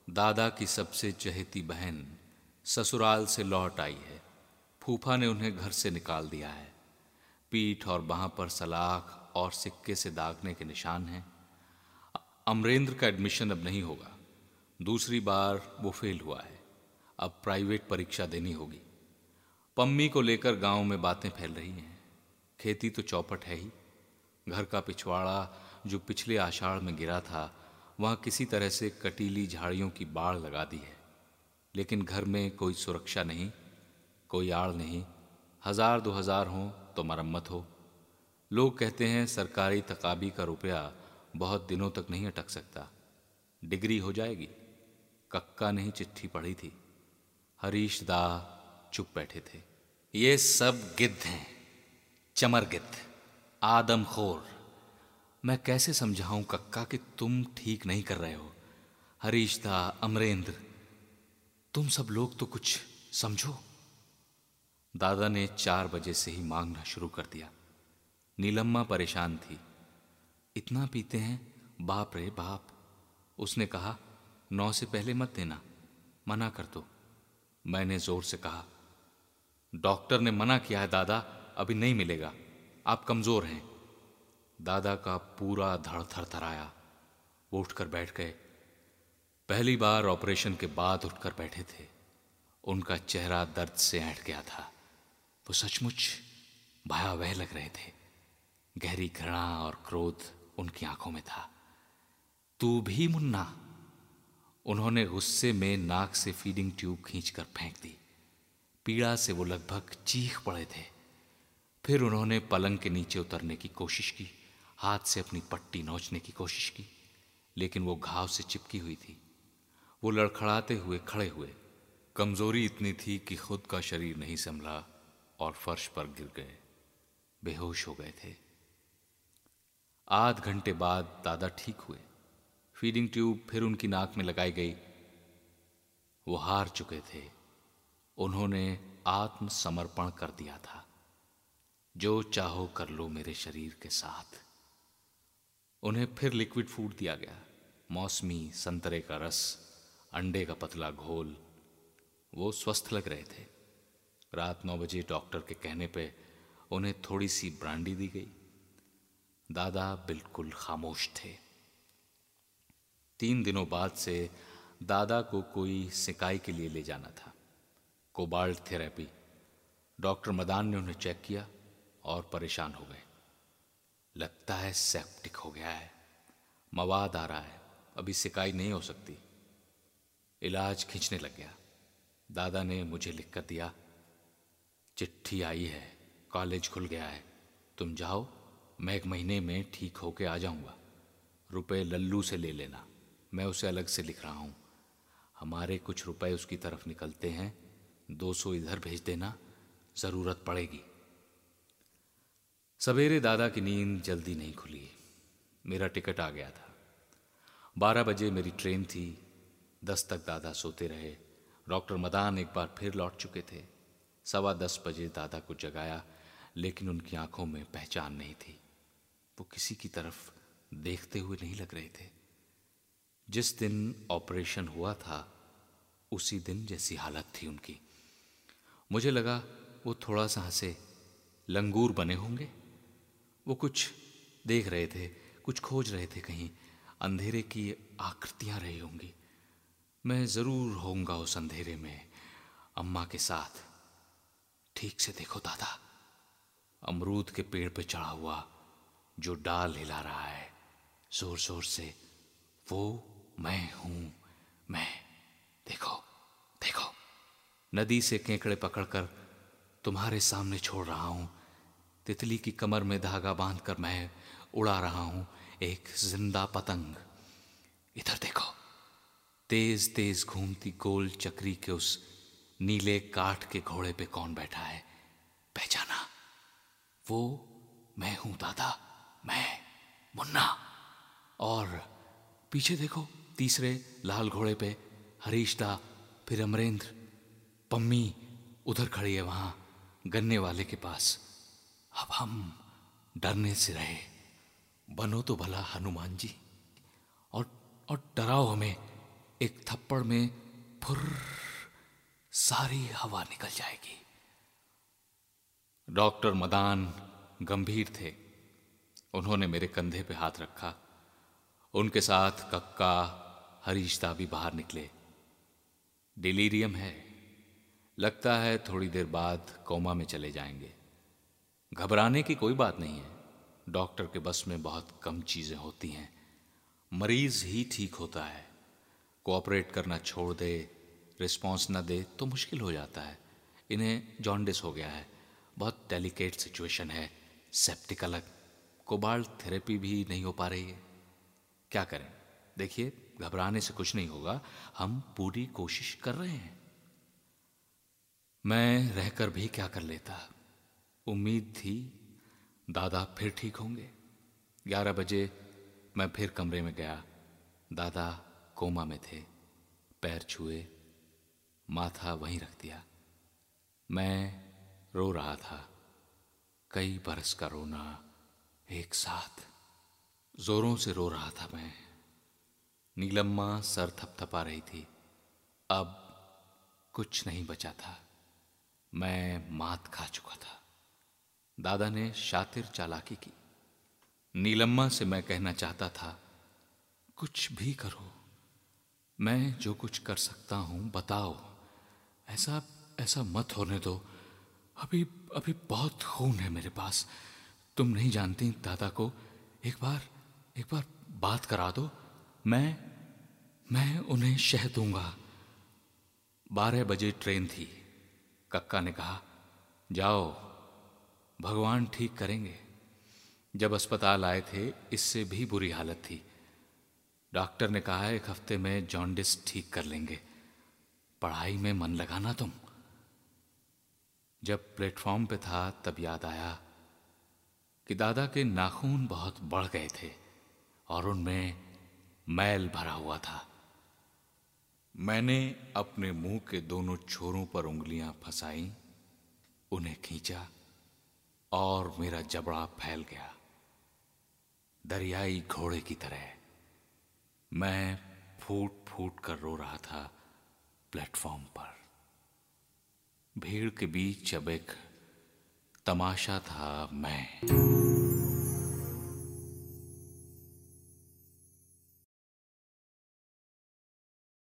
[SPEAKER 2] दादा की सबसे चहेती बहन, ससुराल से लौट आई है। फूफा ने उन्हें घर से निकाल दिया है। पीठ और बाह पर सलाख और सिक्के से दागने के निशान हैं। अमरेंद्र का एडमिशन अब नहीं होगा। दूसरी बार वो फेल हुआ है। अब प्राइवेट परीक्षा देनी होगी। पम्मी को लेकर गाँव में बातें फैल रही हैं। खेती तो चौपट है ही। घर का पिछवाड़ा जो पिछले आषाढ़ में गिरा था, वहाँ किसी तरह से कटीली झाड़ियों की बाढ़ लगा दी है। लेकिन घर में कोई सुरक्षा नहीं, कोई आड़ नहीं। हज़ार दो हज़ार हों तो मरम्मत हो। लोग कहते हैं सरकारी तकाबी का रुपया बहुत दिनों तक नहीं अटक सकता। डिग्री हो जाएगी। कक्का नहीं चिट्ठी पढ़ी थी। हरीश दा चुप बैठे थे। ये सब गिद्ध हैं। चमर गिद्ध आदमखोर। मैं कैसे समझाऊं कक्का कि तुम ठीक नहीं कर रहे हो? हरीश दा अमरेंद्र, तुम सब लोग तो कुछ समझो? दादा ने चार बजे से ही मांगना शुरू कर दिया। नीलम्मा परेशान थी। इतना पीते हैं? बाप रे बाप। उसने कहा, नौ से पहले मत देना, मना कर दो। मैंने ज़ोर से कहा, डॉक्टर ने मना किया है दादा अभी नहीं मिलेगा। आप कमज़ोर हैं। दादा का पूरा धड़ थर थराया। वो उठकर बैठ गए। पहली बार ऑपरेशन के बाद उठकर बैठे थे। उनका चेहरा दर्द से ऐठ गया था। वो सचमुच भयावह लग रहे थे। गहरी घृणा और क्रोध उनकी आँखों में था। तू भी मुन्ना? उन्होंने गुस्से में नाक से फीडिंग ट्यूब खींचकर फेंक दी। पीड़ा से वो लगभग चीख पड़े थे। फिर उन्होंने पलंग के नीचे उतरने की कोशिश की, हाथ से अपनी पट्टी नोचने की कोशिश की, लेकिन वो घाव से चिपकी हुई थी। वो लड़खड़ाते हुए खड़े हुए। कमज़ोरी इतनी थी कि खुद का शरीर नहीं संभला और फर्श पर गिर गए। बेहोश हो गए थे। आध घंटे बाद दादा ठीक हुए। फीडिंग ट्यूब फिर उनकी नाक में लगाई गई। वो हार चुके थे। उन्होंने आत्मसमर्पण कर दिया था। जो चाहो कर लो मेरे शरीर के साथ। उन्हें फिर लिक्विड फ़ूड दिया गया। मौसमी, संतरे का रस, अंडे का पतला घोल, वो स्वस्थ लग रहे थे। रात नौ बजे डॉक्टर के कहने पे उन्हें थोड़ी सी ब्रांडी दी गई। दादा बिल्कुल खामोश थे। तीन दिनों बाद से दादा को कोई सिकाई के लिए ले जाना था। Cobalt therapy. डॉक्टर मदान ने उन्हें चेक किया। और परेशान हो गए। लगता है सेप्टिक हो गया है। मवाद आ रहा है। अभी सिकाई नहीं हो सकती। इलाज खींचने लग गया। दादा ने मुझे लिख कर दिया, चिट्ठी आई है। कॉलेज खुल गया है। तुम जाओ। मैं एक महीने में ठीक होके आ जाऊँगा। रुपए लल्लू से ले लेना। मैं उसे अलग से लिख रहा हूँ। हमारे कुछ रुपए उसकी तरफ़ निकलते हैं। दो सौ इधर भेज देना। ज़रूरत पड़ेगी। सवेरे दादा की नींद जल्दी नहीं खुली। मेरा टिकट आ गया था। बारह बजे मेरी ट्रेन थी। दस तक दादा सोते रहे। डॉक्टर मदान एक बार फिर लौट चुके थे। सवा दस बजे दादा को जगाया, लेकिन उनकी आँखों में पहचान नहीं थी। वो किसी की तरफ़ देखते हुए नहीं लग रहे थे। जिस दिन ऑपरेशन हुआ था, उसी दिन जैसी हालत थी उनकी। मुझे लगा, वो थोड़ा सा हंसे। लंगूर बने होंगे? वो कुछ देख रहे थे, कुछ खोज रहे थे कहीं। अंधेरे की आकृतियाँ रही होंगी। मैं ज़रूर होऊँगा उस अंधेरे में। अम्मा के साथ। ठीक से देखो, दादा। अमरूद के पेड़ पे चढ़ा हुआ जो डाल हिला रहा है ज़ोर ज़ोर से, वो मैं हूँ, मैं। देखो देखो। नदी से केकड़े पकड़कर तुम्हारे सामने छोड़ रहा हूँ। तितली की कमर में धागा बांधकर मैं उड़ा रहा हूँ एक ज़िंदा पतंग। इधर देखो। तेज तेज घूमती गोल चक्री के उस नीले काठ के घोड़े पे कौन बैठा है? पहचाना। वो मैं हूँ, दादा। मैं, मुन्ना। और पीछे देखो, तीसरे लाल घोड़े पे हरीश दा फिर अमरेंद्र, पम्मी, उधर खड़ी है वहाँ, गन्ने वाले के पास। अब हम डरने से रहे। बनो तो भला, हनुमान जी। और और डराओ हमें। एक थप्पड़ में फुर सारी हवा निकल जाएगी। डॉक्टर मदान गंभीर थे। उन्होंने मेरे कंधे पे हाथ रखा। उनके साथ कक्का, हरीशता भी बाहर निकले। डिलीरियम है। लगता है थोड़ी देर बाद कोमा में चले जाएँगे। घबराने की कोई बात नहीं है। डॉक्टर के बस में बहुत कम चीज़ें होती हैं। मरीज़ ही ठीक होता है। कोऑपरेट करना छोड़ दे रिस्पॉन्स ना दे तो मुश्किल हो जाता है। इन्हें जॉन्डिस हो गया है। बहुत डेलिकेट सिचुएशन है। सेप्टिक अलग। कोबाल्ट थेरेपी भी नहीं हो पा रही है। क्या करें? देखिए, घबराने से कुछ नहीं होगा। हम पूरी कोशिश कर रहे हैं। मैं रहकर भी क्या कर लेता? उम्मीद थी, दादा फिर ठीक होंगे। ग्यारह बजे मैं फिर कमरे में गया। दादा कोमा में थे, पैर छुए, माथा वहीं रख दिया। मैं रो रहा था, कई बरस का रोना एक साथ। जोरों से रो रहा था मैं। नीलम्मा सर थपथपा रही थी। अब कुछ नहीं बचा था। मैं मात खा चुका था। दादा ने शातिर चालाकी की। नीलम्मा से मैं कहना चाहता था, कुछ भी करो, मैं जो कुछ कर सकता हूँ, बताओ। ऐसा ऐसा मत होने दो। अभी अभी बहुत खून है मेरे पास। तुम नहीं जानती दादा को, एक बार एक बार बात करा दो। मैं मैं उन्हें शह दूँगा। बारह बजे ट्रेन थी। कक्का ने कहा, जाओ भगवान ठीक करेंगे। जब अस्पताल आए थे, इससे भी बुरी हालत थी। डॉक्टर ने कहा, एक हफ़्ते में जॉन्डिस ठीक कर लेंगे। पढ़ाई में मन लगाना तुम। जब प्लेटफॉर्म पे था, तब याद आया कि दादा के नाखून बहुत बढ़ गए थे और उनमें मैल भरा हुआ था। मैंने अपने मुँह के दोनों छोरों पर उंगलियाँ फंसाई, उन्हें खींचा। और मेरा जबड़ा फैल गया। दरियाई घोड़े की तरह मैं फूट फूट कर रो रहा था प्लेटफॉर्म पर। भीड़ के बीच अब एक तमाशा था मैं।